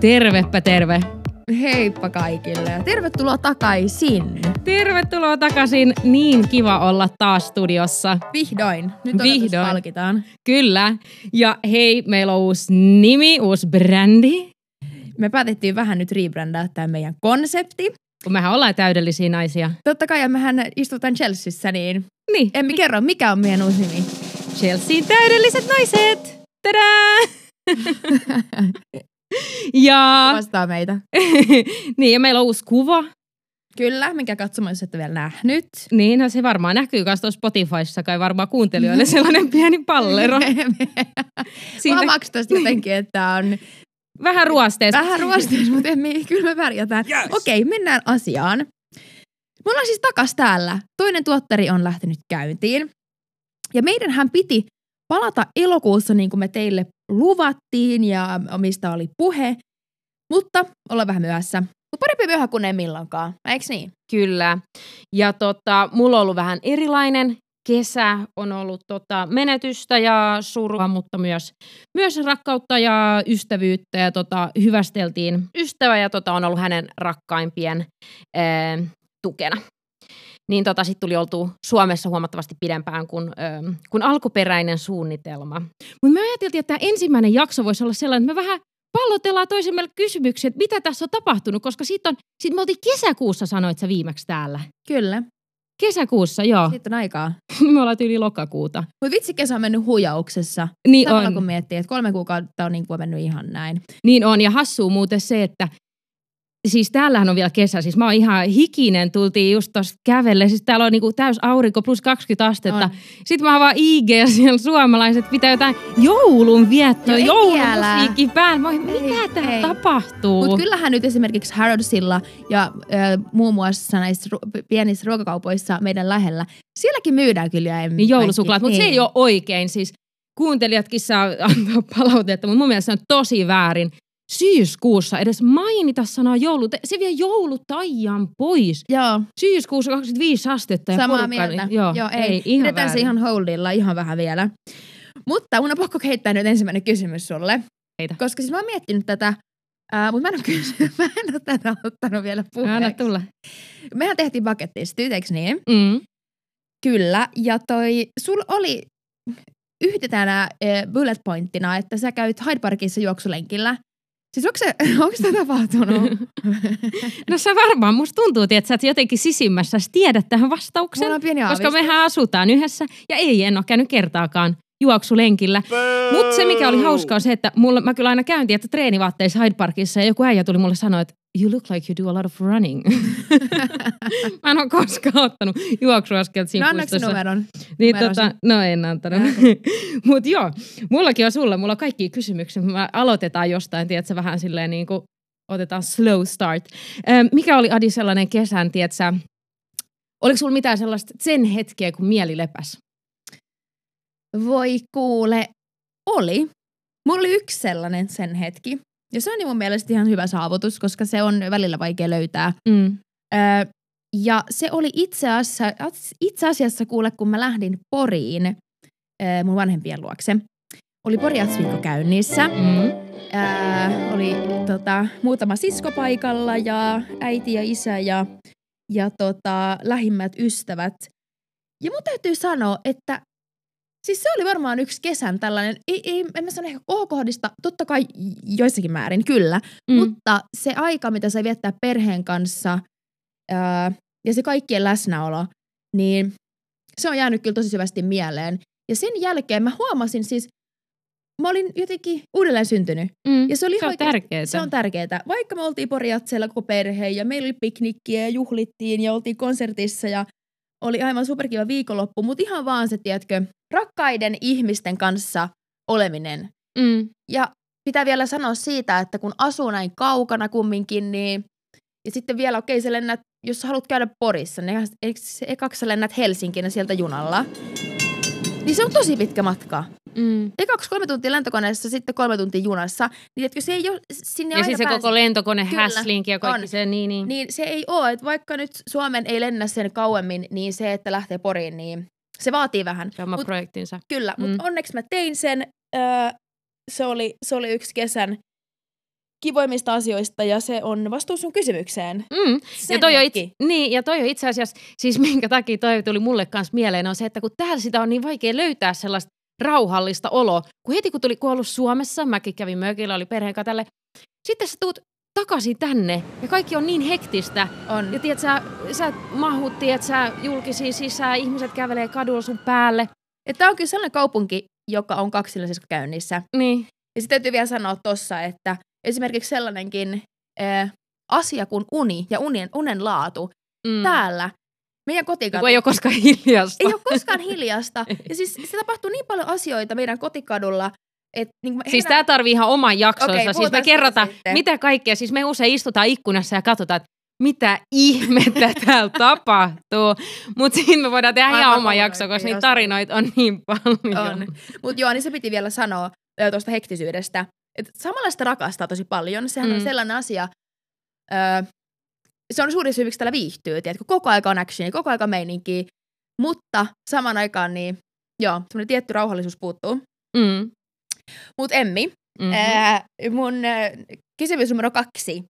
Tervepä terve. Heippa kaikille ja tervetuloa takaisin. Tervetuloa takaisin. Niin kiva olla taas studiossa. Vihdoin. Nyt Vihdoin. palkitaan. Kyllä. Ja hei, meillä on uusi nimi, uusi brändi. Me päätettiin vähän nyt rebrändää tämä meidän konsepti. Kun mehän ollaan täydellisiä naisia. Totta kai, ja mehän istutaan Chelseassa, niin Niin, emme kerro, mikä on meidän uusi nimi. Chelsean täydelliset naiset. Tadaa! ja, Vastaa meitä. niin, ja meillä on uusi kuva. Kyllä, mikä katsomaan, jos ette vielä nähnyt. Niin, no se varmaan näkyy myös tuossa Spotifyssa, kai varmaan kuuntelijoille sellainen pieni pallero. Siinä Huomaaks tästä jotenkin, että on vähän ruosteesta. vähän ruosteessa, mutta emme, kyllä me pärjätään. Yes. Okei, mennään asiaan. Me ollaan siis takas täällä. Toinen tuottari on lähtenyt käyntiin. Ja meidänhän piti palata elokuussa niin kuin me teille luvattiin ja mistä oli puhe. Mutta ollaan vähän myöhässä. Mutta parempi myöhä kuin ei milloinkaan, eikö niin? Kyllä. Ja tota, mulla on ollut vähän erilainen kesä. On ollut tota, menetystä ja surua, mutta myös, myös rakkautta ja ystävyyttä. Ja tota, hyvästeltiin ystävä ja tota, on ollut hänen rakkaimpien ää, tukena. Niin tota, sitten tuli oltu Suomessa huomattavasti pidempään kuin, ää, kuin alkuperäinen suunnitelma. Mutta me ajateltiin, että tämä ensimmäinen jakso voisi olla sellainen, että me vähän pallotellaan toisemme kysymyksiä, että mitä tässä on tapahtunut, koska sitten sit me oltiin kesäkuussa, sanoit sä viimeksi täällä. Kyllä, Kesäkuussa, joo. siitä on aikaa. me ollaan yli lokakuuta. Mutta vitsi kesä on mennyt huijauksessa. Niin Samalla on, kun miettii, että kolme kuukautta on niin kuin mennyt ihan näin. niin on. Ja hassuu muuten se, että siis täällähän on vielä kesä. Siis mä oon ihan hikinen, tultiin just tosta kävelle. Siis täällä on niinku täys aurinko plus 20 astetta. On. Sitten mä avaan IG siellä suomalaiset pitää jotain joulun viettoa, No joulumusiikki päällä. Mä oon, Ei, mitä täällä ei. tapahtuu? Mutta kyllähän nyt esimerkiksi Harrodsilla ja äh, muun muassa näissä ru- pienissä ruokakaupoissa meidän lähellä, sielläkin myydään kyllä ja Niin joulusuklaat, mutta se ei ole oikein. Siis kuuntelijatkin saa antaa palautetta, mutta mun mielestä se on tosi väärin. Syyskuussa edes mainita sanaa joulu. Se vie joulutaian pois. Joo, Syyskuussa 25 astetta ja samaa porukka, mieltä. Niin, joo, joo, ei. ei ihan Pidetään se väärin. ihan holdilla ihan vähän vielä. Mutta mun on pakko heittää nyt ensimmäinen kysymys sulle. Heitä. Koska siis mä oon miettinyt tätä, äh, mutta mä en ole kysy- mä en ole tätä ottanut vielä Anna puheeksi. tulla. Mehän tehtiin bucket listit, eikö niin? Mm. Kyllä, ja toi, sul oli yhtetänä äh, bullet pointtina, että sä käyt Hyde Parkissa juoksulenkillä. Siis onko se, onko se tapahtunut? No sä varmaan, musta tuntuu, että sä et jotenkin sisimmässä tiedät tähän vastauksen. Mulla on pieni koska aavistus. mehän asutaan yhdessä ja ei en ole käynyt kertaakaan juoksulenkillä. Mutta se, mikä oli hauskaa, on se, että mulla, mä kyllä aina käyntiin, että treenivaatteissa Hyde Parkissa ja joku äijä tuli mulle sanoa, että you look like you do a lot of running. mä en ole koskaan ottanut juoksuaskelta siinä No puistossa. numeron? Niin tota, no en antanut. Mutta joo, mullakin on sulle, mulla on kaikki kysymyksiä. Me aloitetaan jostain, tiedätkö, vähän silleen niin kuin, otetaan slow start. Ö, mikä oli Adi sellainen kesän, tiedätkö, oliko sulla mitään sellaista sen hetkeä, kun mieli lepäs? Voi kuule, oli. Mulla oli yksi sellainen sen hetki. Ja se on niin mun mielestä ihan hyvä saavutus, koska se on välillä vaikea löytää. Mm. Öö, ja se oli itse asiassa, itse asiassa kuule, kun mä lähdin Poriin öö, mun vanhempien luokse. Oli Pori viikko käynnissä. Mm. Öö, oli tota, muutama sisko paikalla ja äiti ja isä ja, ja tota, lähimmät ystävät. Ja mun täytyy sanoa, että siis se oli varmaan yksi kesän tällainen, ei, ei, en mä sano ehkä kohokohdista, totta kai joissakin määrin, kyllä, Mm. mutta se aika, mitä sai viettää perheen kanssa ää, ja se kaikkien läsnäolo, niin se on jäänyt kyllä tosi syvästi mieleen. Ja sen jälkeen mä huomasin siis, mä olin jotenkin uudelleen syntynyt. Mm. Ja se oli se on oikeasti- tärkeää. Se on tärkeää. Vaikka me oltiin Poriatseella koko perhe ja meillä oli piknikkiä ja juhlittiin ja oltiin konsertissa ja oli aivan superkiva viikonloppu, mutta ihan vaan se, tiedätkö, rakkaiden ihmisten kanssa oleminen. mm. Ja pitää vielä sanoa siitä, että kun asuu näin kaukana kumminkin, niin ja sitten vielä, okei, sä lennät, jos sä haluat käydä Porissa, niin eihän- eikö se ekaksi sä lennät Helsinkiin ja sieltä junalla, niin se on tosi pitkä matka. Mm. Ekaksi kolme tuntia lentokoneessa, sitten kolme tuntia junassa. Niin tiedätkö, se ei ole, sinne Ja siis se pääse- koko lentokone, Kyllä, häslinki ja kaikki on. se, niin, niin. Niin se ei ole, että vaikka nyt Suomen ei lennä sen kauemmin, niin se, että lähtee Poriin, niin se vaatii vähän. Se oma Mut- projektinsa. Kyllä, Mm. mutta onneksi mä tein sen. Öö, se, oli, se oli yksi kesän kivoimmista asioista ja se on vastaus sun kysymykseen. Mm. Ja toi, on itse, niin, ja toi on itse asiassa, siis minkä takia toi tuli mulle kanssa mieleen, on se, että kun täällä sitä on niin vaikea löytää sellaista rauhallista oloa, kun heti kun tuli kuollut Suomessa, mäkin kävin mökillä, oli perheen tälle, sitten sä tuut takaisin tänne ja kaikki on niin hektistä. On. Ja tiedät, sä, sä mahut, tiedät, sä julkisiin sisään, ihmiset kävelee kadulla sun päälle. Tämä on kyllä sellainen kaupunki, joka on kaksillaisessa käynnissä. Niin. Ja sitten täytyy vielä sanoa tuossa, että esimerkiksi sellainenkin äh, asia kuin uni ja unen, unen laatu Mm. täällä, meidän kotikatu, Kun ei ole koskaan hiljasta. ei ole koskaan hiljasta. Ja siis se tapahtuu niin paljon asioita meidän kotikadulla, että niin kuin Siis tämä tarvii ihan oman jaksonsa. Okei, siis me kerrotaan, sitten. mitä kaikkea. Siis me usein istutaan ikkunassa ja katsotaan, että mitä ihmettä täällä tapahtuu. Mutta siinä me voidaan tehdä ihan oma jakso, koska niitä tarinoita on niin paljon. On. Mutta joo, niin se piti vielä sanoa tuosta hektisyydestä. Että samalla sitä rakastaa tosi paljon. Sehän mm. on sellainen asia, ö, se on suuri syy, miksi täällä viihtyy. Tiedätkö? Koko aika on actionia, koko aika meininkiä. Mutta saman aikaan niin, joo, semmoinen tietty rauhallisuus puuttuu. Mm. Mutta Emmi, Mm-hmm. ää, mun ää, kysymys numero kaksi.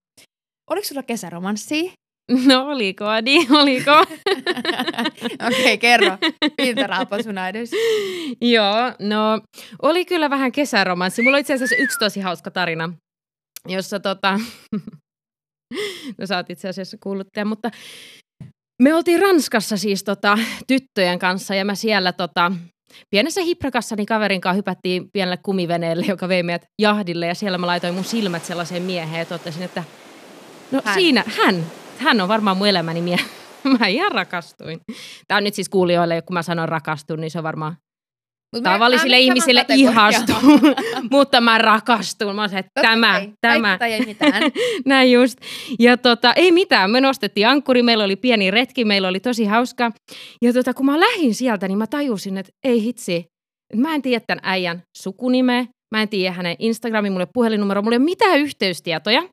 Oliko sulla kesäromanssia? No oliko, Adi, oliko? Okei, okay, kerro. Pintaraapo sun edes. Joo, no oli kyllä vähän kesäromanssi. Mulla on itse asiassa yksi tosi hauska tarina, jossa tota, no sä oot itse asiassa kuullut tämän, mutta me oltiin Ranskassa siis tota, tyttöjen kanssa ja mä siellä tota, pienessä hiprakassa niin kaverin kanssa hypättiin pienelle kumiveneelle, joka vei meidät jahdille ja siellä mä laitoin mun silmät sellaiseen mieheen ja totesin, että no Hän. siinä, hän, hän on varmaan mun elämäni mie. Mä ihan rakastuin. Tämä on nyt siis kuulijoille, kun mä sanon rakastun, niin se on varmaan Mut tavallisille mä- ihmisille ihastun, mutta mä rakastun. Mä se, että tämä, kai. tämä. Ei mitään. Näin just. Ja tota, ei mitään, me nostettiin ankkuri, meillä oli pieni retki, meillä oli tosi hauska. Ja tota, kun mä lähdin sieltä, niin mä tajusin, että ei hitsi, että mä en tiedä tämän äijän sukunimeä, mä en tiedä hänen Instagramin, mulle puhelinnumero, mulla ei ole mitään yhteystietoja.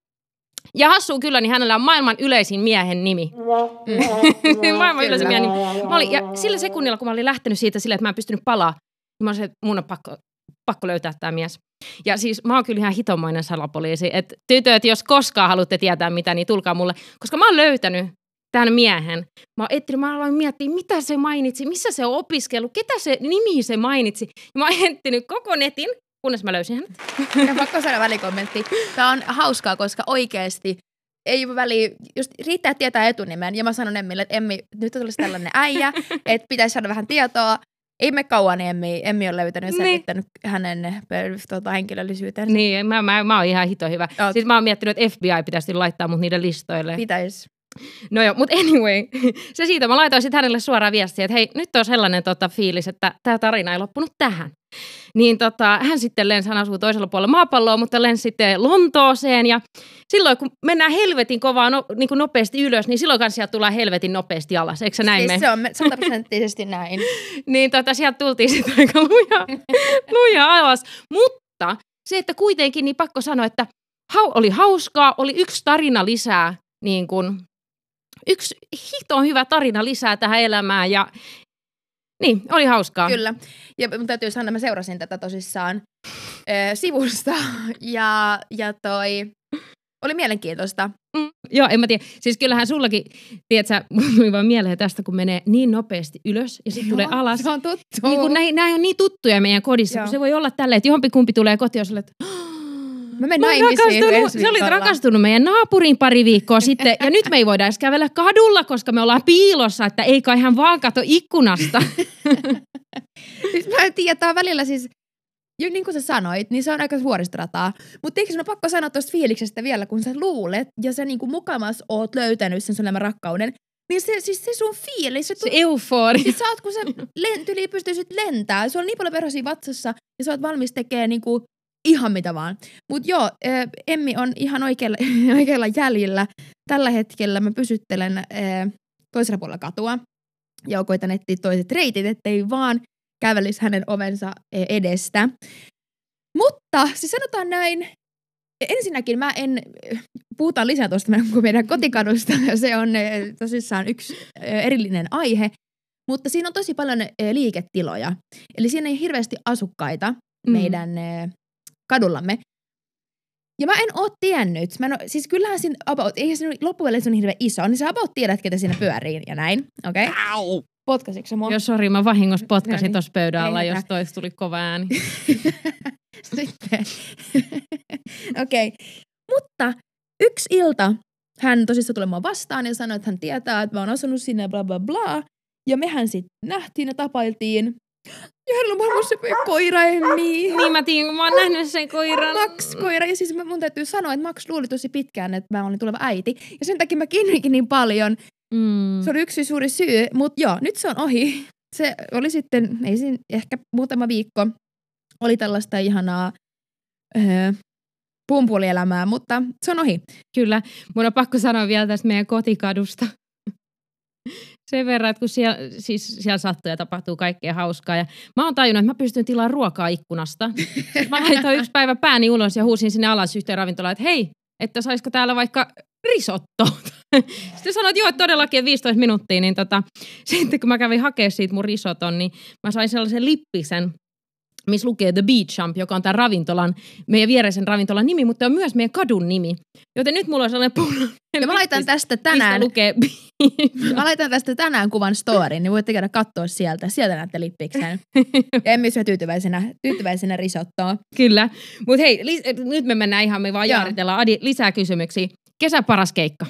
Ja hassu kyllä, niin hänellä on maailman yleisin miehen nimi. maailman Kyllä. yleisin miehen nimi. Mä olin, ja sillä sekunnilla, kun mä olin lähtenyt siitä sille, että mä en pystynyt palaa, niin mä olin se, että mun on pakko, pakko löytää tämä mies. Ja siis mä oon kyllä ihan hitomoinen salapoliisi, että tytöt, jos koskaan haluatte tietää mitä, niin tulkaa mulle. Koska mä oon löytänyt tämän miehen. Mä oon etsinyt, mä aloin miettiä, mitä se mainitsi, missä se on opiskellut, ketä se nimi se mainitsi. Ja mä oon etsinyt koko netin, kunnes mä löysin hänet. Ja pakko sanoa välikommentti. Tämä on hauskaa, koska oikeasti ei ole väliä, just riittää tietää etunimen. Ja mä sanon Emmille, että Emmi, nyt tulisi tällainen äijä, että pitäisi saada vähän tietoa. Ei me kauan niin Emmi, Emmi on löytänyt ja Niin. selvittänyt hänen per, tota, henkilöllisyytensä. Niin, mä, mä, mä oon ihan hito hyvä. Oot. Siis mä oon miettinyt, että FBI pitäisi laittaa mut niiden listoille. Pitäisi. No joo, mutta anyway, se siitä. Mä laitoin sitten hänelle suoraan viestiä, että hei, nyt on sellainen tota, fiilis, että tämä tarina ei loppunut tähän. Niin tota, hän sitten lensi, hän asuu toisella puolella maapalloa, mutta lensi sitten Lontooseen ja silloin kun mennään helvetin kovaa no, niin kuin nopeasti ylös, niin silloin kanssa sieltä tullaan helvetin nopeasti alas, eikö se näin siis se on sataprosenttisesti näin. Niin tota, sieltä tultiin sitten aika luja, luja alas. Mutta se, että kuitenkin niin pakko sanoa, että hau, oli hauskaa, oli yksi tarina lisää, niin kuin, yksi hiton hyvä tarina lisää tähän elämään ja niin, oli hauskaa. Kyllä. Ja mun täytyy sanoa, mä seurasin tätä tosissaan äh, sivusta. Ja, ja toi, oli mielenkiintoista. Mm, joo, en mä tiedä. Siis kyllähän sullakin, tiedätkö, tuli vaan mieleen tästä, kun menee niin nopeasti ylös ja sitten tulee alas. Se on tuttu. Niin kun näin, näin on niin tuttuja meidän kodissa, Joo. kun se voi olla tälleen, että kumpi tulee kotiin ja sulle, että Mä menen naimisiin ensi olit viikolla. rakastunut meidän naapuriin pari viikkoa sitten, ja nyt me ei voida edes kävellä kadulla, koska me ollaan piilossa, että ei kai hän vaan kato ikkunasta. Siis mä en tiedä, tää välillä siis, jo niin kuin sä sanoit, niin se on aika vuoristorataa. Mutta eikö sun on pakko sanoa tuosta fiiliksestä vielä, kun sä luulet ja sä niin kuin mukamas oot löytänyt sen sun rakkauden, niin se, siis se sun fiilis, se, Se tu- eufori. siis sä oot, kun sä len- yli pystyisit lentää, se on niin paljon perhosia vatsassa ja sä oot valmis tekemään niin kuin ihan mitä vaan. Mut joo, äh, Emmi on ihan oikealla, oikealla jäljellä. Tällä hetkellä mä pysyttelen äh, toisella puolella katua ja koitan etsiä toiset reitit, ettei vaan kävelisi hänen ovensa edestä. Mutta siis sanotaan näin, ensinnäkin mä en, puhutaan lisää tuosta meidän, kotikadusta, se on tosissaan yksi erillinen aihe, mutta siinä on tosi paljon liiketiloja. Eli siinä ei hirveästi asukkaita Mm. meidän kadullamme. Ja mä en oo tiennyt, mä en oo, siis kyllähän siinä about, eihän siinä loppupeleissä on hirveän iso, niin sä about tiedät, ketä siinä pyörii ja näin, okei? Okay? Au! Potkasitko sä mua? Joo, sori, mä vahingossa No potkasin niin. tuossa pöydän alla, jos toista tuli kova ääni. Sitten. Okei. Okay. Mutta yksi ilta hän tosissaan tuli mua vastaan ja sanoi, että hän tietää, että mä oon asunut sinne ja bla bla bla. Ja mehän sitten nähtiin ja tapailtiin. Ja hänellä on maailman se koira Emmi. Niin mä tiedän, kun mä oon nähnyt sen koiran. Max koira. Ja siis mun täytyy sanoa, että Max luuli tosi pitkään, että mä olin tuleva äiti. Ja sen takia mä kiinnikin niin paljon. Mm. Se oli yksi suuri syy. Mutta joo, nyt se on ohi. Se oli sitten, ei siinä ehkä muutama viikko, oli tällaista ihanaa öö, pumpulielämää, mutta se on ohi. Kyllä. Mun on pakko sanoa vielä tästä meidän kotikadusta. Sen verran, että kun siellä, siis siellä sattuu ja tapahtuu kaikkea hauskaa. Ja mä oon tajunnut, että mä pystyn tilaamaan ruokaa ikkunasta. Mä laitoin yksi päivä pääni ulos ja huusin sinne alas yhteen ravintolaan, että hei, että saisiko täällä vaikka risotto. Sitten sanoin, että joo, että todellakin että 15 minuuttia. Niin tota, sitten kun mä kävin hakemaan siitä mun risoton, niin mä sain sellaisen lippisen, missä lukee The Beach Jump, joka on tämän ravintolan, meidän viereisen ravintolan nimi, mutta on myös meidän kadun nimi. Joten nyt mulla on sellainen pullo. Ja mä laitan tästä tänään, lukee mä laitan tästä tänään kuvan storyin, niin voitte käydä katsoa sieltä. Sieltä näette lippiksen. Ja Emmi syö tyytyväisenä, tyytyväisenä risottoa. Kyllä. Mutta hei, nyt me mennään ihan, me vaan jaaritellaan. Adi, lisää kysymyksiä. Kesän paras keikka.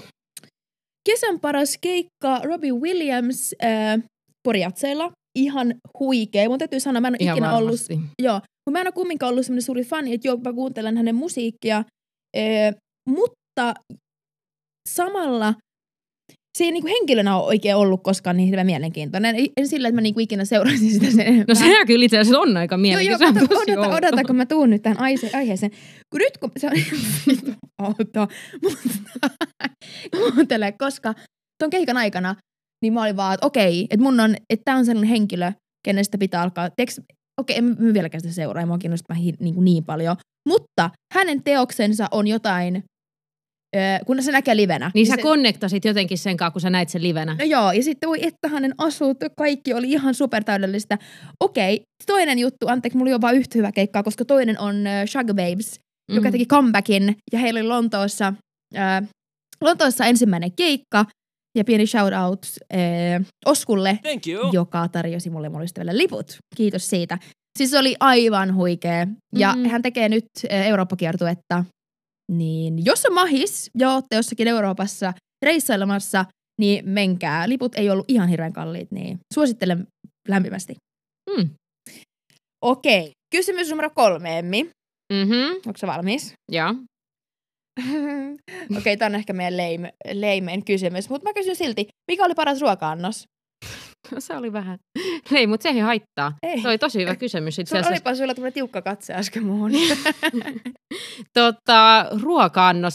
Kesän paras keikka Robbie Williams äh, Porjatseilla. Ihan huikea. Mun täytyy sanoa, mä en ole Ihan ikinä ollut varmasti. Joo, mutta mä en ole kumminkaan ollut semmoinen suuri fani, että joo, mä kuuntelen hänen musiikkia, ee, mutta samalla se ei niinku henkilönä ole oikein ollut koskaan niin hirveän mielenkiintoinen. En sillä, että mä niinku ikinä seurasin sitä sen enempää. No sehän kyllä itse asiassa on aika Joo, joo, mielenkiintoista. odota, on odota, odota, kun mä tuun nyt tähän aiheeseen. Kun nyt kun se on outoa, mutta kuuntele, koska ton keikan aikana, niin mä olin vaan, että okei, että mun on, että tää on sellainen henkilö, kenestä pitää alkaa, teks, okei, en mä vieläkään sitä seuraa, ei mua kiinnosta hi, niin, kuin niin paljon, mutta hänen teoksensa on jotain, ö, kun se näkee livenä. Niin sä se, konnektasit jotenkin sen kanssa, kun sä näit sen livenä. No joo, ja sitten voi että hänen asut, kaikki oli ihan supertäydellistä. Okei, toinen juttu, anteeksi, mulla oli jo vaan yhtä hyvä keikkaa, koska toinen on äh, Sugar Babes, mm. joka teki comebackin, ja heillä oli Lontoossa, äh, Lontoossa ensimmäinen keikka, ja pieni shout out äh, Oskulle, Thank you. joka tarjosi mulle ystävälle liput. Kiitos siitä. Siis se oli aivan huikea. Ja Mm. mm. hän tekee nyt äh, Eurooppa-kiertuetta. Niin jos on mahis ja ootte jossakin Euroopassa reissailemassa, niin menkää. Liput ei ollut ihan hirveän kalliit, niin suosittelen lämpimästi. Mm. Okei. Kysymys numero kolme, Emmi. Mm-hmm. Onko se valmis? Joo. Okei, tämä on ehkä meidän lame, lamein kysymys, mutta mä kysyn silti, mikä oli paras ruoka-annos? Se oli vähän. Ei, mutta se ei haittaa. Ei. Se oli tosi hyvä kysymys itse asiassa. olipa sulla tämmöinen tiukka katse äsken muuhun. tota, ruoka-annos.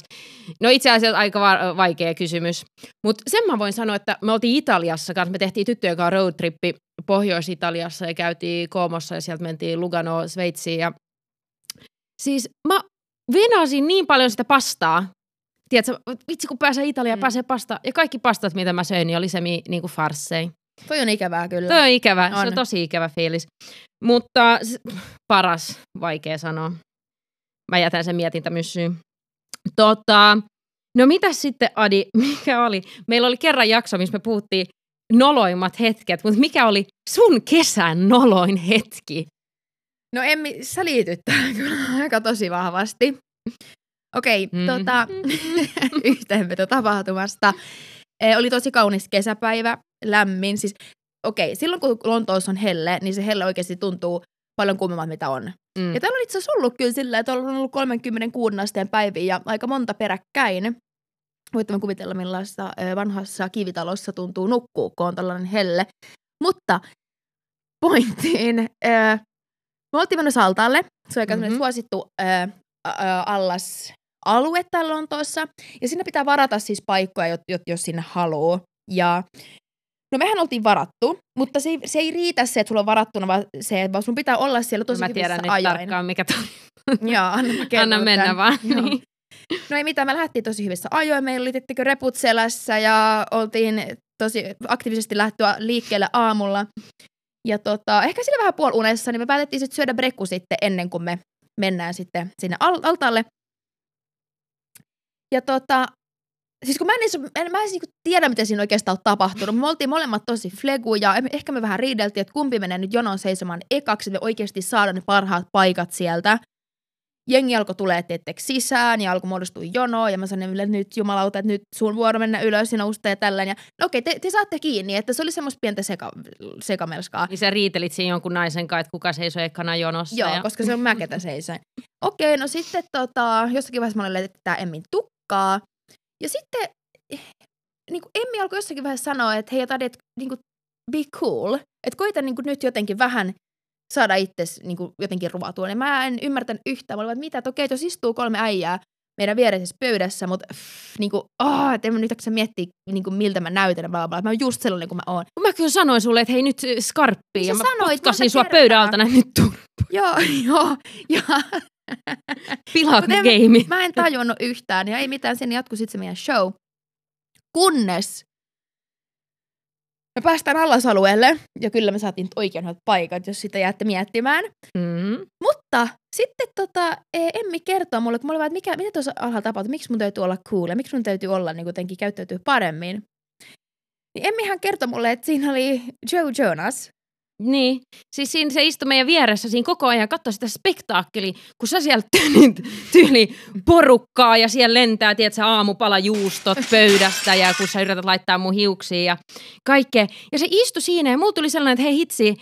No itse asiassa aika va- vaikea kysymys. Mutta sen mä voin sanoa, että me oltiin Italiassa kanssa. Me tehtiin tyttöjen kanssa roadtrippi Pohjois-Italiassa ja käytiin Koomossa ja sieltä mentiin Lugano, Sveitsiin. Ja... Siis mä venasin niin paljon sitä pastaa. Tiedätkö, vitsi kun pääsee Italiaan, Mm. pääsee pasta. Ja kaikki pastat, mitä mä söin, niin oli se mi- niinku farssei. Toi on ikävää kyllä. Toi on ikävä, on. se On. tosi ikävä fiilis. Mutta paras, vaikea sanoa. Mä jätän sen mietintämyssyyn. Tota, no mitä sitten Adi, mikä oli? Meillä oli kerran jakso, missä me puhuttiin noloimmat hetket, mutta mikä oli sun kesän noloin hetki? No Emmi, sä liityt tähän kyllä aika tosi vahvasti. Okei, Mm. tota, yhteenveto tapahtumasta. E, oli tosi kaunis kesäpäivä, lämmin. Siis, okei, silloin kun Lontoossa on helle, niin se helle oikeasti tuntuu paljon kummemmat, mitä on. Mm. Ja täällä on itse asiassa ollut kyllä sillä, että on ollut 36 asteen päiviä ja aika monta peräkkäin. Voitte kuvitella, millaista ö, vanhassa kivitalossa tuntuu nukkua, kun on tällainen helle. Mutta pointtiin. Ö, me oltiin menossa altaalle. Se on aika Mhm. mm-hmm. suosittu ö, allas alue täällä Lontoossa. Ja sinne pitää varata siis paikkoja, jos, jos- jos sinne haluaa. Ja No mehän oltiin varattu, mutta se ei, se ei riitä se, että sulla on varattuna, vaan se, vaan sun pitää olla siellä tosi Mä tiedän nyt ajoin. tarkkaan, mikä toi. Joo, anna, Anna mennä tän. vaan. Joo. Niin. No ei mitään, me lähdettiin tosi hyvissä ajoin. Meillä oli tiettikö reput selässä ja oltiin tosi aktiivisesti lähtöä liikkeelle aamulla. Ja tota, ehkä sillä vähän puolunessa, niin me päätettiin sitten syödä brekku sitten ennen kuin me mennään sitten sinne al- altaalle. Ja tota, siis kun mä en, en, mä en edes niinku tiedä, mitä siinä oikeastaan on tapahtunut. Me oltiin molemmat tosi fleguja. Ehkä me vähän riideltiin, että kumpi menee nyt jonon seisomaan ekaksi, että me oikeasti saadaan ne parhaat paikat sieltä. Jengi alkoi tulee tietteeksi sisään ja alkoi muodostua jono ja mä sanoin että nyt jumalauta, että nyt sun vuoro mennä ylös ja nousta ja tällainen. Ja, no okei, te, te, saatte kiinni, että se oli semmoista pientä seka, sekamelskaa. Niin sä riitelit siinä jonkun naisen kanssa, että kuka seisoo ekana jonossa. Joo, ja... koska se on mä, ketä seisoin. Okei, no sitten tota, jossakin vaiheessa mä olin, että tämä Emmin tukkaa. Ja sitten niin kuin Emmi alkoi jossakin vaiheessa sanoa, että hei, Tadi, että niin kuin, be cool. Että koita niin kuin, nyt jotenkin vähän saada itse niin kuin, jotenkin ruvatua. Ja mä en ymmärtänyt yhtään. Mä olin, että mitä, että okei, jos istuu kolme äijää meidän viereisessä pöydässä, mutta pff, niin kuin, oh, että en mä nyt jaksa miettiä, niin kuin, miltä mä näytän, bla, bla. Mä oon just sellainen kuin mä oon. Mä kyllä sanoin sulle, että hei nyt skarppi, Niin ja mä sanoit potkasin sua alta näin nyt. Joo, joo. Ja Pilaat game. mä en tajunnut yhtään ja ei mitään, sen jatkui sitten se meidän show. Kunnes me päästään allasalueelle, ja kyllä me saatiin oikein hyvät paikat, jos sitä jäätte miettimään. Mm. Mutta sitten tota, e, Emmi kertoo mulle, kun mä olin vaan, että mikä, mitä tuossa alhaalla tapahtuu, miksi mun täytyy olla cool ja miksi mun täytyy olla niin jotenkin käyttäytyä paremmin. Niin Emmihän kertoi mulle, että siinä oli Joe Jonas. Niin, siis siinä se istui meidän vieressä siinä koko ajan, katsoi sitä spektaakkeli, kun sä siellä tyyli, tyyli porukkaa ja siellä lentää, tiedätkö, aamupala juustot pöydästä ja kun sä yrität laittaa mun hiuksiin ja kaikkea. Ja se istui siinä ja mulla tuli sellainen, että hei hitsi,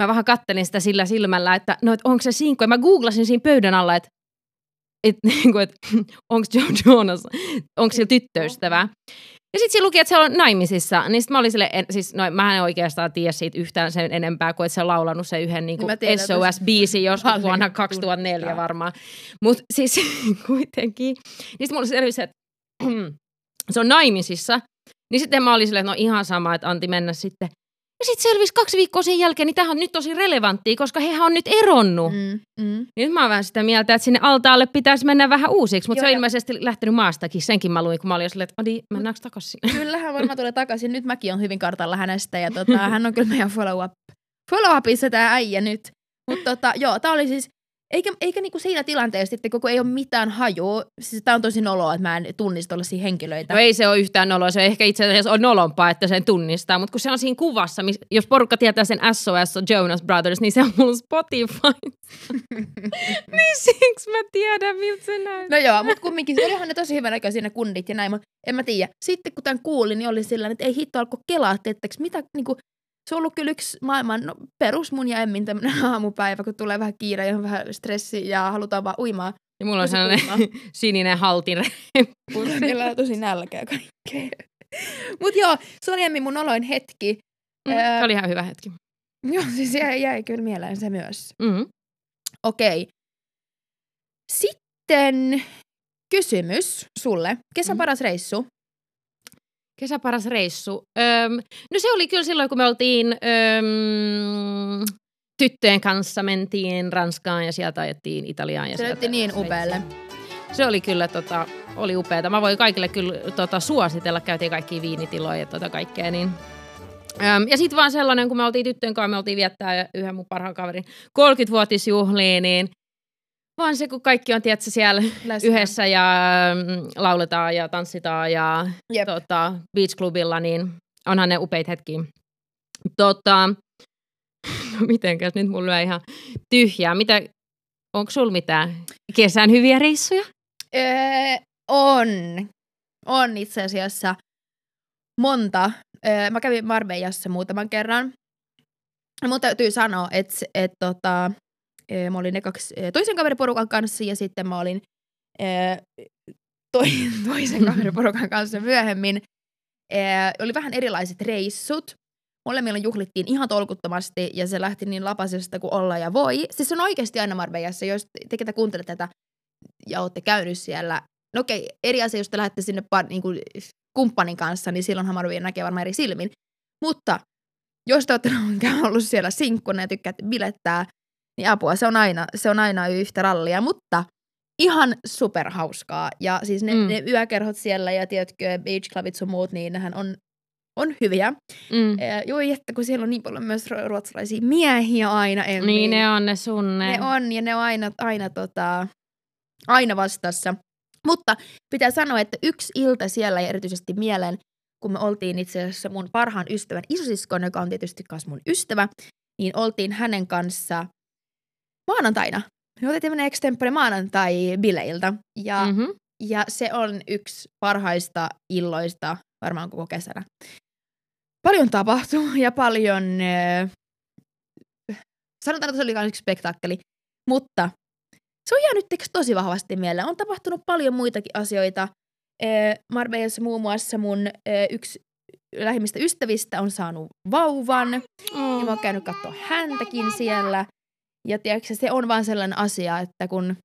mä vähän kattelin sitä sillä silmällä, että no, et onko se sinkku, ja mä googlasin siinä pöydän alla, että et, niinku, et, onko Joe Jonas, onko sillä tyttöystävää. Ja sitten siinä luki, että se on naimisissa. Niin sit mä olin sille, en, siis no, mä en oikeastaan tiedä siitä yhtään sen enempää kuin, että se on laulanut sen yhden niin Niin SOS-biisin joskus paljon vuonna tunnistaa. 2004 varmaan. Mutta siis kuitenkin. Niin sitten mulla selvisi, että se on naimisissa. Niin sitten mä olin silleen, että no ihan sama, että Antti mennä sitten. Ja sitten selvisi kaksi viikkoa sen jälkeen, niin tämähän on nyt tosi relevanttia, koska hehän on nyt eronnut. Mm. Mm. Nyt mä oon vähän sitä mieltä, että sinne altaalle pitäisi mennä vähän uusiksi, mutta Joo, se on ja- ilmeisesti lähtenyt maastakin. Senkin mä luin, kun mä olin jo silleen, että Adi, mennäänkö takaisin? Kyllähän varmaan tulee takaisin. Nyt mäkin on hyvin kartalla hänestä ja tota, hän on kyllä meidän follow-up. Follow-upissa tämä äijä nyt. Mutta tota, joo, tää oli siis, eikä, eikä niinku siinä tilanteessa sitten, koko ei ole mitään hajua. Siis tää on tosi noloa, että mä en tunnista tollaisia henkilöitä. No ei se ole yhtään noloa, se ehkä itse asiassa on nolompaa, että sen tunnistaa, mutta kun se on siinä kuvassa, mis, jos porukka tietää sen SOS on Jonas Brothers, niin se on mulla Spotify. niin siksi mä tiedän, miltä se näyttää. No joo, mutta kumminkin olihan ne tosi hyvän näköisiä ne kundit ja näin, mutta en mä tiedä. Sitten kun tämän kuulin, niin oli sillä että ei hitto alkoi kelaa, tiettäks, mitä niinku, se on ollut kyllä yksi maailman no, perus mun ja Emmin tämmöinen aamupäivä, kun tulee vähän kiire ja on vähän stressi ja halutaan vaan uimaa. Ja mulla on Tosi sellainen kuuma. sininen haltin. Meillä on tosi nälkää kaikkea. Mutta joo, se oli Emmi mun oloin hetki. Mm, Öö, se oli ihan hyvä hetki. Joo, siis jäi, jäi kyllä mieleen se myös. Mm. Okei. Sitten kysymys sulle. Kesän Mhm. paras reissu. Kesä paras reissu. Öm, no se oli kyllä silloin, kun me oltiin öm, tyttöjen kanssa, mentiin Ranskaan ja sieltä ajettiin Italiaan. Ja Se näytti niin upealle. Se oli kyllä tota, oli upeata. Mä voin kaikille kyllä tota, suositella. Käytiin kaikki viinitiloja ja tota kaikkea. Niin. Öm, ja sitten vaan sellainen, kun me oltiin tyttöjen kanssa, me oltiin viettää yhden mun parhaan kaverin 30-vuotisjuhliin, niin vaan se, kun kaikki on tietysti siellä Läsnä. yhdessä ja mm, lauletaan ja tanssitaan ja Jep. tota, Beach Clubilla, niin onhan ne upeita hetkiä. Tota, no mitenkäs nyt mulla lyö ihan tyhjää. Mitä, onko sulla mitään kesän hyviä reissuja? Öö, on. On itse asiassa monta. Öö, mä kävin Marbejassa muutaman kerran. Mun täytyy sanoa, että et, tota, mä olin ekaksi toisen kaveriporukan kanssa ja sitten mä olin toi, toisen kaveriporukan kanssa myöhemmin. Oli vähän erilaiset reissut. Molemmilla juhlittiin ihan tolkuttomasti ja se lähti niin lapasesta kuin olla ja voi. Siis on oikeasti aina Marbejassa, jos te ketä kuuntelette tätä ja olette käynyt siellä. No okei, eri asia, jos te lähdette sinne par, niin kuin, kumppanin kanssa, niin silloinhan Marbella näkee varmaan eri silmin. Mutta jos te olette ollut siellä sinkkuna ja tykkäätte bilettää, niin apua, se on aina, se on aina yhtä rallia, mutta ihan superhauskaa. Ja siis ne, Mm. ne yökerhot siellä ja tiedätkö, beach clubit sun muut, niin nehän on on hyviä. Mm. Ää, joo, että kun siellä on niin paljon myös ru- ruotsalaisia miehiä aina. Emmi. Niin ne on ne sun ne. Ne on, ja ne on aina, aina, tota, aina vastassa. Mutta pitää sanoa, että yksi ilta siellä ja erityisesti mieleen, kun me oltiin itse asiassa mun parhaan ystävän isosiskon, joka on tietysti myös mun ystävä, niin oltiin hänen kanssa maanantaina. Me oltiin tämmöinen extempore maanantai-bileiltä. Ja, mm-hmm. Ja se on yksi parhaista illoista varmaan koko kesänä. Paljon tapahtuu ja paljon... Äh, sanotaan, että se oli myös yksi spektaakkeli. Mutta se on jäänyt tosi vahvasti mieleen. On tapahtunut paljon muitakin asioita. Ee, Marbellassa muun muassa mun ee, yksi lähimmistä ystävistä on saanut vauvan. Ja mä oon käynyt katsoa häntäkin siellä. Ja tiedätkö, se on vaan sellainen asia, että kun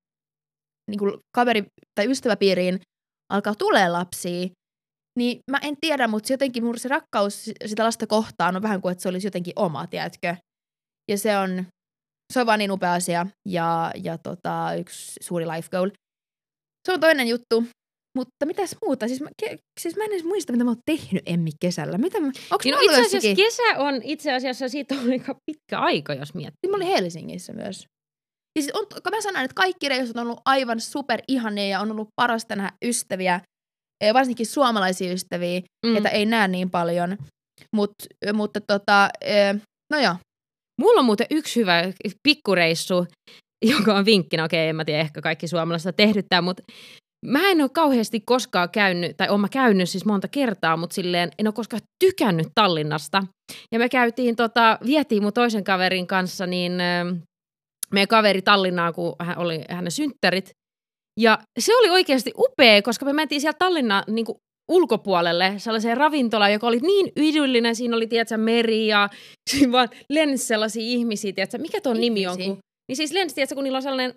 niin kuin kaveri- tai ystäväpiiriin alkaa tulee lapsia, niin mä en tiedä, mutta se jotenkin mun se rakkaus sitä lasta kohtaan on vähän kuin, että se olisi jotenkin oma, tiedätkö? Ja se on, se on vaan niin upea asia ja, ja tota, yksi suuri life goal. Se on toinen juttu. Mutta mitäs muuta? Siis mä, ke, siis mä en edes muista, mitä mä oon tehnyt Emmi kesällä. Mitä mä, onks Niin, mä no, itse asiassa jossakin? kesä on itse asiassa siitä on aika pitkä aika, jos miettii. Niin mä olin Helsingissä myös. Ja siis on, kun mä sanon, että kaikki reissut on ollut aivan super ihania ja on ollut parasta nähdä ystäviä, eh, varsinkin suomalaisia ystäviä, mm. ketä ei näe niin paljon. Mut, mutta tota, eh, no joo. Mulla on muuten yksi hyvä pikkureissu, joka on vinkkinä. Okei, en mä tiedä, ehkä kaikki suomalaiset on tehnyt tämän, mutta mä en ole kauheasti koskaan käynyt, tai oon mä käynyt siis monta kertaa, mutta silleen en ole koskaan tykännyt Tallinnasta. Ja me käytiin, tota, vietiin mun toisen kaverin kanssa, niin ö, meidän kaveri Tallinnaan, kun hän oli hänen synttärit. Ja se oli oikeasti upea, koska me mentiin sieltä Tallinnan niin kuin ulkopuolelle sellaiseen ravintolaan, joka oli niin idyllinen. Siinä oli, tiedätkö, meri ja siinä vaan lensi sellaisia ihmisiä, tiedätkö, mikä tuon nimi on? Kun, niin siis lensi, tiedätkö, kun niillä on sellainen,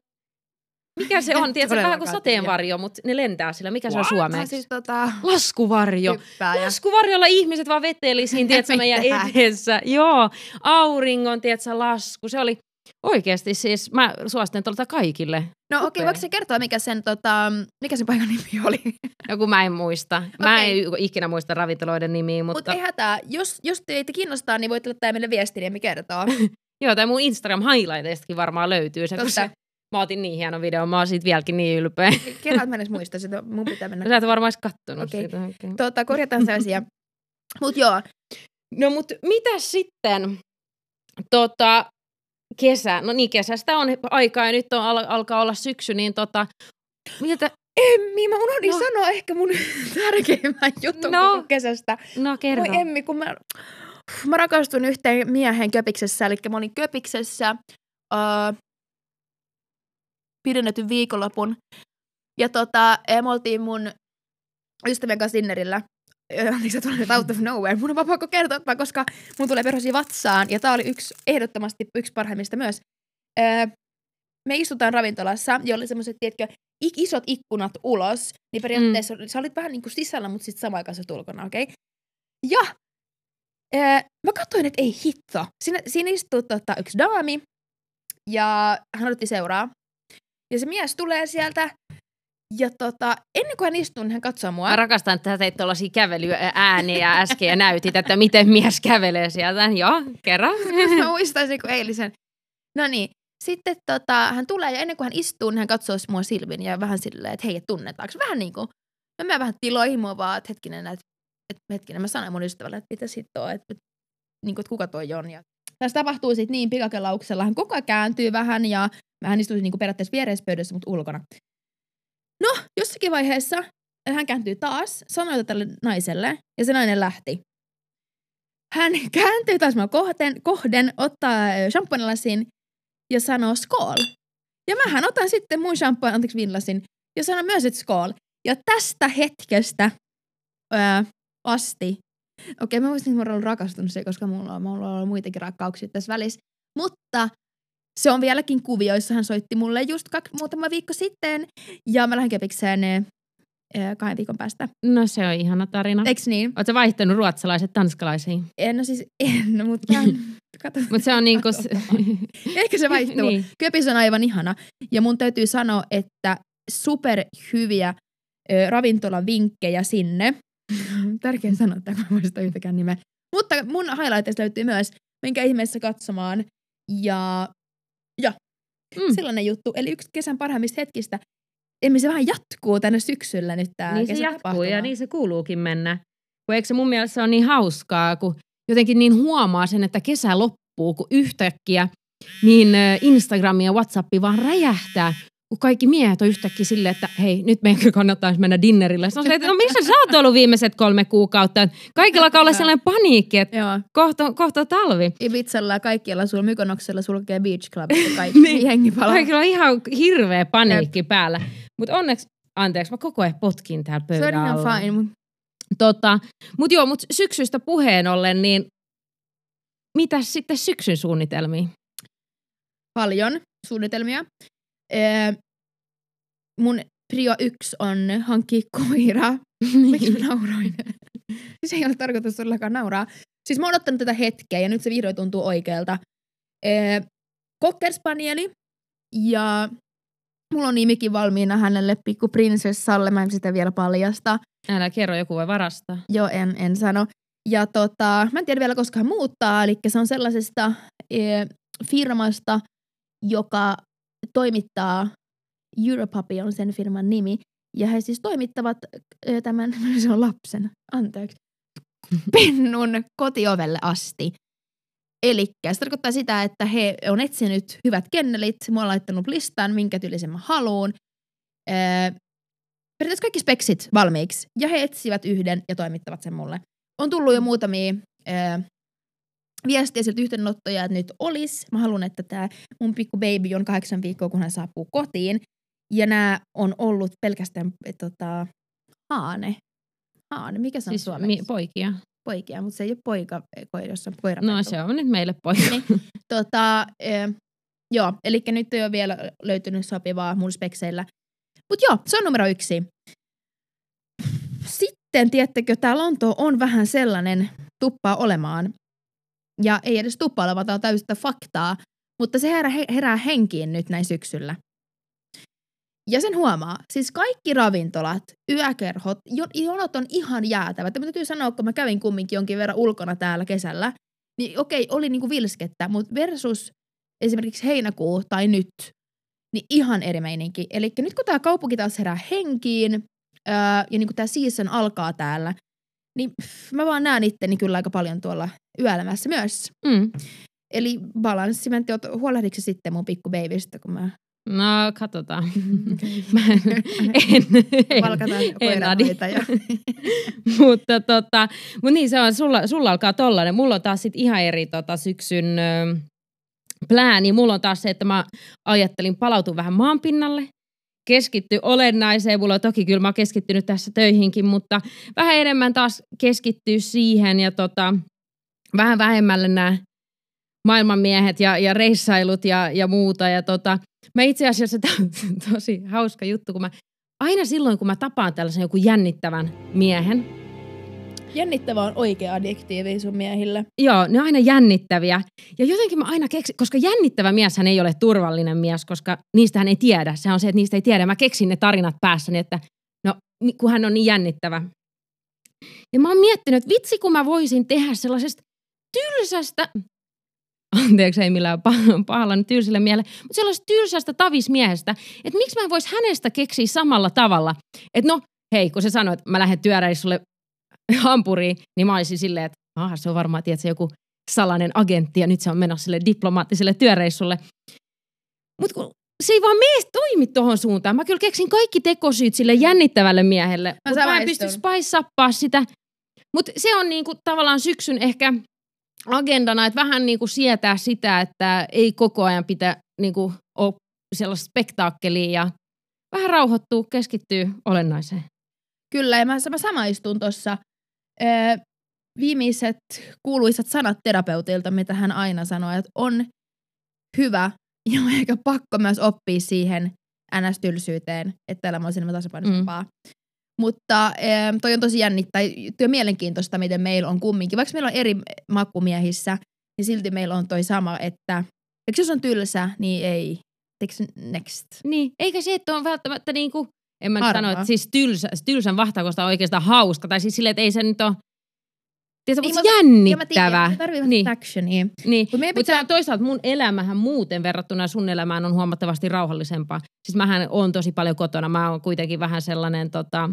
mikä se on, tiedätkö, vähän kuin sateenvarjo, mutta ne lentää sillä. Mikä se on suomeksi? Siis tota, Laskuvarjo. hyppää ja... Laskuvarjolla ihmiset vaan veteli siinä, tiedätkö, meidän edessä. Joo, auringon, tiedätkö, lasku. Se oli oikeasti siis, mä suosittelen tuolta kaikille. No okei, Upea. voiko se kertoa, mikä sen, tota, mikä sen paikan nimi oli? No kun mä en muista. Mä Okei. en ikinä muista ravintoloiden nimiä, Mutta mutta... Mut ei hätää. Jos, jos teitä kiinnostaa, niin voitte laittaa meille viestin ja me kertoo. Joo, tai mun Instagram highlighteistakin varmaan löytyy se, kun se, mä otin niin hieno video, mä oon siitä vieläkin niin ylpeä. Kerran mä en edes muista sitä, mun pitää mennä. Sä et varmaan edes kattonut Okei. sitä. Okay. Tota, korjataan se asia. Mut joo, No mut mitä sitten? Tota, kesä, no niin kesästä on aikaa ja nyt on, al- alkaa olla syksy, niin tota, miltä, Emmi, mä unohdin No. no. sanoa ehkä mun tärkeimmän jutun No. koko kesästä. no kerro. Voi Emmi, kun mä, mä rakastun yhteen miehen köpiksessä, eli mä olin köpiksessä öö, pidennetyn viikonlopun. Ja tota, ja me oltiin mun ystävien kanssa dinnerillä. Anteeksi, tulee out of nowhere. Mun on vaan pakko kertoa, koska mun tulee perhosi vatsaan. Ja tää oli yksi, ehdottomasti yksi parhaimmista myös. Öö, me istutaan ravintolassa, jolla oli semmoiset, tiedätkö, ik- isot ikkunat ulos. Niin periaatteessa mm. sä olit vähän niin kuin sisällä, mutta sitten samaan aikaan sä ulkona, okei? Okay? Ja öö, mä katsoin, että ei hitto. Siinä, siinä istuu tota, yksi daami ja hän odotti seuraa. Ja se mies tulee sieltä ja tota, ennen kuin hän istuu, niin hän katsoo mua. Mä rakastan, että sä teit tuollaisia kävelyääniä äsken ja näytit, että miten mies kävelee sieltä. Joo, kerran. mä muistaisin kuin eilisen. No niin, sitten tota, hän tulee ja ennen kuin hän istuu, niin hän katsoo mua silmin ja vähän silleen, että hei, et tunnetaanko? Vähän niin kuin, mä menen vähän tiloihin mua vaan, että hetkinen, että, että hetkinen, mä sanoin mun ystävälle, että mitä sit on, että, että, niin kuin, että kuka toi on. Ja tässä tapahtuu sitten niin pikakelauksella, hän koko ajan kääntyy vähän ja hän istuu niin kuin periaatteessa viereispöydässä, mutta ulkona. No, jossakin vaiheessa hän kääntyy taas, sanoi tälle naiselle ja se nainen lähti. Hän kääntyy taas mua kohden, kohden ottaa ö, champagnelasin ja sanoo skool. Ja mähän otan sitten mun champagne, anteeksi vinlasin, ja sanon myös, että skool. Ja tästä hetkestä öö, asti, okei mä voisin, että mä olen rakastunut se, koska mulla on, mulla on ollut muitakin rakkauksia tässä välissä, mutta se on vieläkin kuvioissa. Hän soitti mulle just kak, muutama viikko sitten, ja mä lähden kepikseen ö, kahden viikon päästä. No se on ihana tarina. Eiks niin? Oletko vaihtanut ruotsalaiset tanskalaisiin? En, no siis en, mutta kato. Mutta se on niinku... Ehkä se vaihtuu. niin. Köpis on aivan ihana. Ja mun täytyy sanoa, että super hyviä ö, ravintolavinkkejä sinne. on tärkeää sanoa, että mä muista yhtäkään nimeä. Mutta mun highlightista löytyy myös, minkä ihmeessä katsomaan. Ja Mm. sellainen juttu. Eli yksi kesän parhaimmista hetkistä. Emme se vähän jatkuu tänne syksyllä nyt tää Niin se jatkuu ja niin se kuuluukin mennä. Kun eikö se mun mielestä ole niin hauskaa, kun jotenkin niin huomaa sen, että kesä loppuu, kun yhtäkkiä niin Instagram ja WhatsApp vaan räjähtää, kun kaikki miehet on yhtäkkiä silleen, että hei, nyt meidän kannattaisi mennä dinnerille. Se on se, että no missä sä oot ollut viimeiset kolme kuukautta? Kaikilla alkaa olla sellainen paniikki, että Joo. kohta, kohta talvi. Ibizalla ja kaikkialla sulla Mykonoksella sulkee Beach Club ja kaikki Niin. jengi palaa. Kaikilla on ihan hirveä paniikki päällä. Mutta onneksi, anteeksi, mä koko ajan potkin täällä Se on pöydän ihan fine, mutta Tota, mutta joo, mut syksystä puheen ollen, niin mitäs sitten syksyn suunnitelmia? paljon suunnitelmia. Ee, mun prio yksi on hankkia koira. Miksi mä nauroin? se ei ole tarkoitus todellakaan nauraa. Siis mä oon odottanut tätä hetkeä ja nyt se vihdoin tuntuu oikealta. Ee, Cocker Spanieli ja mulla on nimikin valmiina hänelle pikku prinsessalle. Mä en sitä vielä paljasta. Älä kerro, joku voi varastaa. Joo, en, en sano. Ja tota, mä en tiedä vielä koska hän muuttaa, eli se on sellaisesta e, firmasta, joka toimittaa, Europuppy on sen firman nimi, ja he siis toimittavat tämän, se on lapsen, anteeksi, pennun kotiovelle asti. Eli se tarkoittaa sitä, että he on etsinyt hyvät kennelit, mä oon laittanut listan, minkä tyylisen mä haluun. Ee, periaatteessa kaikki speksit valmiiksi. Ja he etsivät yhden ja toimittavat sen mulle. On tullut jo muutamia ää, viestiä sieltä yhteydenottoja, että nyt olisi. Mä haluan, että tämä mun pikku baby on kahdeksan viikkoa, kun hän saapuu kotiin. Ja nämä on ollut pelkästään tota, haane. Haane, mikä se on Siis suomeksi? mi- poikia. Poikia, mutta se ei ole poika, jos on koira. No se on nyt meille poika. Niin. Tota, e, joo, eli nyt ei ole vielä löytynyt sopivaa mun spekseillä. Mutta joo, se on numero yksi. Sitten, tiettäkö, tämä Lonto on vähän sellainen tuppaa olemaan. Ja ei edes tuppaa ole, vaan tämä on faktaa. Mutta se herää, herää henkiin nyt näin syksyllä. Ja sen huomaa, siis kaikki ravintolat, yökerhot, jo- jonot on ihan jäätävät. Ja mä täytyy sanoa, kun mä kävin kumminkin jonkin verran ulkona täällä kesällä, niin okei, oli niinku vilskettä, mutta versus esimerkiksi heinäkuu tai nyt, niin ihan eri meininki. Eli nyt kun tämä kaupunki taas herää henkiin, öö, ja niin kun tämä season alkaa täällä, niin mä vaan näen itteni kyllä aika paljon tuolla yöelämässä myös. Mm. Eli balanssi, mä en tiedä, huolehditko sitten mun pikku babystä, kun mä... No, katsotaan. Mä en, en, en, Valkataan en, koiranhoitaja. mutta tota, mut niin se on, sulla, sulla alkaa tollanen. Mulla on taas sit ihan eri tota, syksyn ö, plääni. Mulla on taas se, että mä ajattelin palautua vähän maanpinnalle, keskitty olennaiseen. Mulla on toki kyllä mä oon keskittynyt tässä töihinkin, mutta vähän enemmän taas keskittyy siihen ja tota, vähän vähemmälle nämä maailmanmiehet ja, ja reissailut ja, ja muuta. Ja tota, mä itse asiassa, tää on tosi hauska juttu, kun mä aina silloin, kun mä tapaan tällaisen joku jännittävän miehen, Jännittävä on oikea adjektiivi sun miehille. Joo, ne on aina jännittäviä. Ja jotenkin mä aina keksin, koska jännittävä mieshän ei ole turvallinen mies, koska niistähän ei tiedä. Se on se, että niistä ei tiedä. Mä keksin ne tarinat päässäni, että no, kun hän on niin jännittävä. Ja mä oon miettinyt, että vitsi kun mä voisin tehdä sellaisesta tylsästä, anteeksi ei millään pah- pahalla nyt tylsille miehelle, mutta sellaisesta tylsästä tavismiehestä, että miksi mä vois hänestä keksiä samalla tavalla. Että no, hei, kun se sanoi, että mä lähden työreissulle hampuriin, niin mä olisin silleen, että aha, se on varmaan tiedätkö, joku salainen agentti ja nyt se on menossa sille diplomaattiselle työreissulle. Mutta kun se ei vaan mene toimi tohon suuntaan. Mä kyllä keksin kaikki tekosyyt sille jännittävälle miehelle. Mutta mä en pysty spice sitä. Mutta se on niinku tavallaan syksyn ehkä agendana, että vähän niinku sietää sitä, että ei koko ajan pitää niinku ole sellaista spektaakkelia ja vähän rauhoittuu, keskittyy olennaiseen. Kyllä, ja mä, mä samaistun tuossa. Viimeiset kuuluisat sanat terapeutilta, mitä hän aina sanoi, että on hyvä ja on ehkä pakko myös oppia siihen NS-tylsyyteen, että elämä on enemmän tasapainoisempaa. Mm. Mutta toi on tosi jännittävää ja mielenkiintoista, miten meillä on kumminkin. Vaikka meillä on eri makkumiehissä, niin silti meillä on toi sama, että jos on tylsä, niin ei. Teekö next? Niin, eikä se, että on välttämättä niinku, En mä nyt sano, että siis tylsä, tylsän vahtakosta on oikeastaan hauska. Tai siis silleen, että ei se nyt ole Tiedätkö, Niin, mutta mä- jännittävä. Tarvii vähän Niin. actionia. Niin, Mut mutta pitää- toisaalta mun elämähän muuten verrattuna sun elämään on huomattavasti rauhallisempaa. Siis mähän on tosi paljon kotona. Mä oon kuitenkin vähän sellainen tota,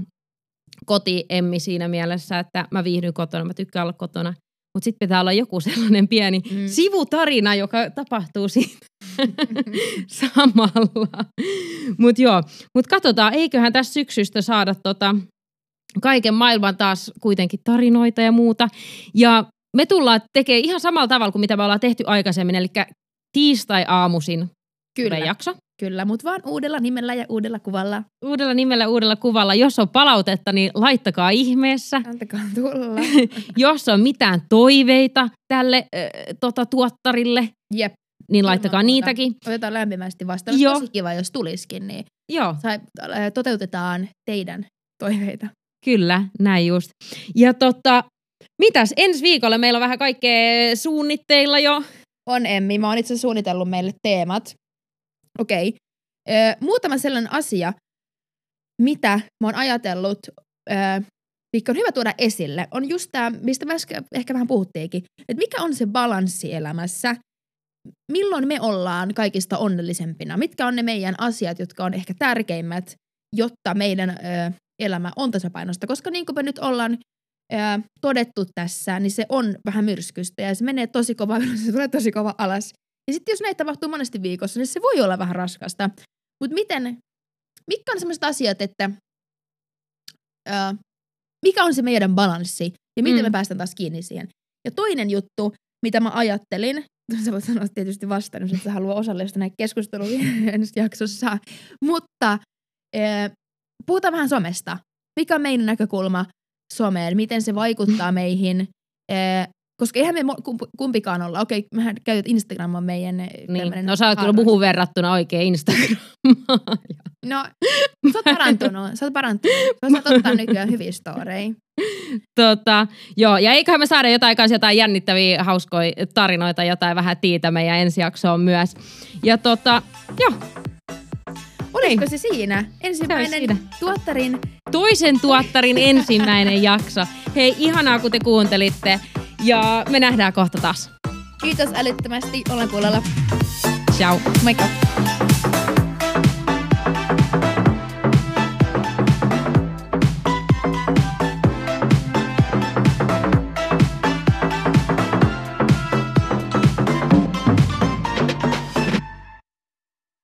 kotiemmi siinä mielessä, että mä viihdyn kotona, mä tykkään olla kotona. Mutta sitten pitää olla joku sellainen pieni Mm. sivutarina, joka tapahtuu siinä samalla. Mutta joo, mutta katsotaan, eiköhän tässä syksystä saada tota, kaiken maailman taas kuitenkin tarinoita ja muuta. Ja me tullaan tekemään ihan samalla tavalla kuin mitä me ollaan tehty aikaisemmin, eli tiistai-aamuisin Kyllä, jakso. Kyllä, mutta vaan uudella nimellä ja uudella kuvalla. Uudella nimellä, uudella kuvalla. Jos on palautetta, niin laittakaa ihmeessä. Antakaa tulla. Jos on mitään toiveita tälle äh, tota, tuottarille, Jep, niin laittakaa Ilman muuta. niitäkin. otetaan lämpimästi vastaan. Joo. tosi kiva, jos tulisikin, niin Joo, sai, äh, toteutetaan teidän toiveita. kyllä, näin just. Ja tota, mitäs ensi viikolla meillä on vähän kaikkea suunnitteilla jo. On Emmi, mä oon itse suunnitellut meille teemat. Okei. Okay. Muutama sellainen asia, mitä mä oon ajatellut, mikä on hyvä tuoda esille, on just tämä, mistä mä ehkä vähän puhuttiinkin, että mikä on se balanssi elämässä, milloin me ollaan kaikista onnellisempina, mitkä on ne meidän asiat, jotka on ehkä tärkeimmät, jotta meidän ö, elämä on tasapainosta, koska niin kuin me nyt ollaan ö, todettu tässä, niin se on vähän myrskystä ja se menee tosi kova se tulee tosi kova alas. Ja sitten jos näitä tapahtuu monesti viikossa, niin se voi olla vähän raskasta. Mutta miten, mitkä on sellaiset asiat, että ö, mikä on se meidän balanssi ja miten mm. me päästään taas kiinni siihen. Ja toinen juttu, mitä mä ajattelin, sä voit sanoa tietysti vastaan, jos et sä halua osallistua näihin keskusteluihin ensi jaksossa, mutta ö, puhutaan vähän somesta. Mikä on meidän näkökulma someen, miten se vaikuttaa meihin, eh, koska eihän me kumpikaan olla, okei, mehän käytät Instagram on meidän eh, Niin. No sä oot kyllä muhun verrattuna oikein Instagram. No, sä oot parantunut, sä oot parantunut. Sä saat ottaa nykyään hyviä storeja. tota, joo, ja eiköhän me saada jotain kanssa jotain jännittäviä, hauskoja tarinoita, jotain vähän tiitä meidän ensi jaksoon myös. Ja tota, joo, Olisiko se siinä? Ensimmäinen siinä. tuottarin toisen tuottarin ensimmäinen jakso. Hei, ihanaa kun te kuuntelitte. Ja me nähdään kohta taas. kiitos älyttömästi. Olen kuulolla. Ciao. Moikka!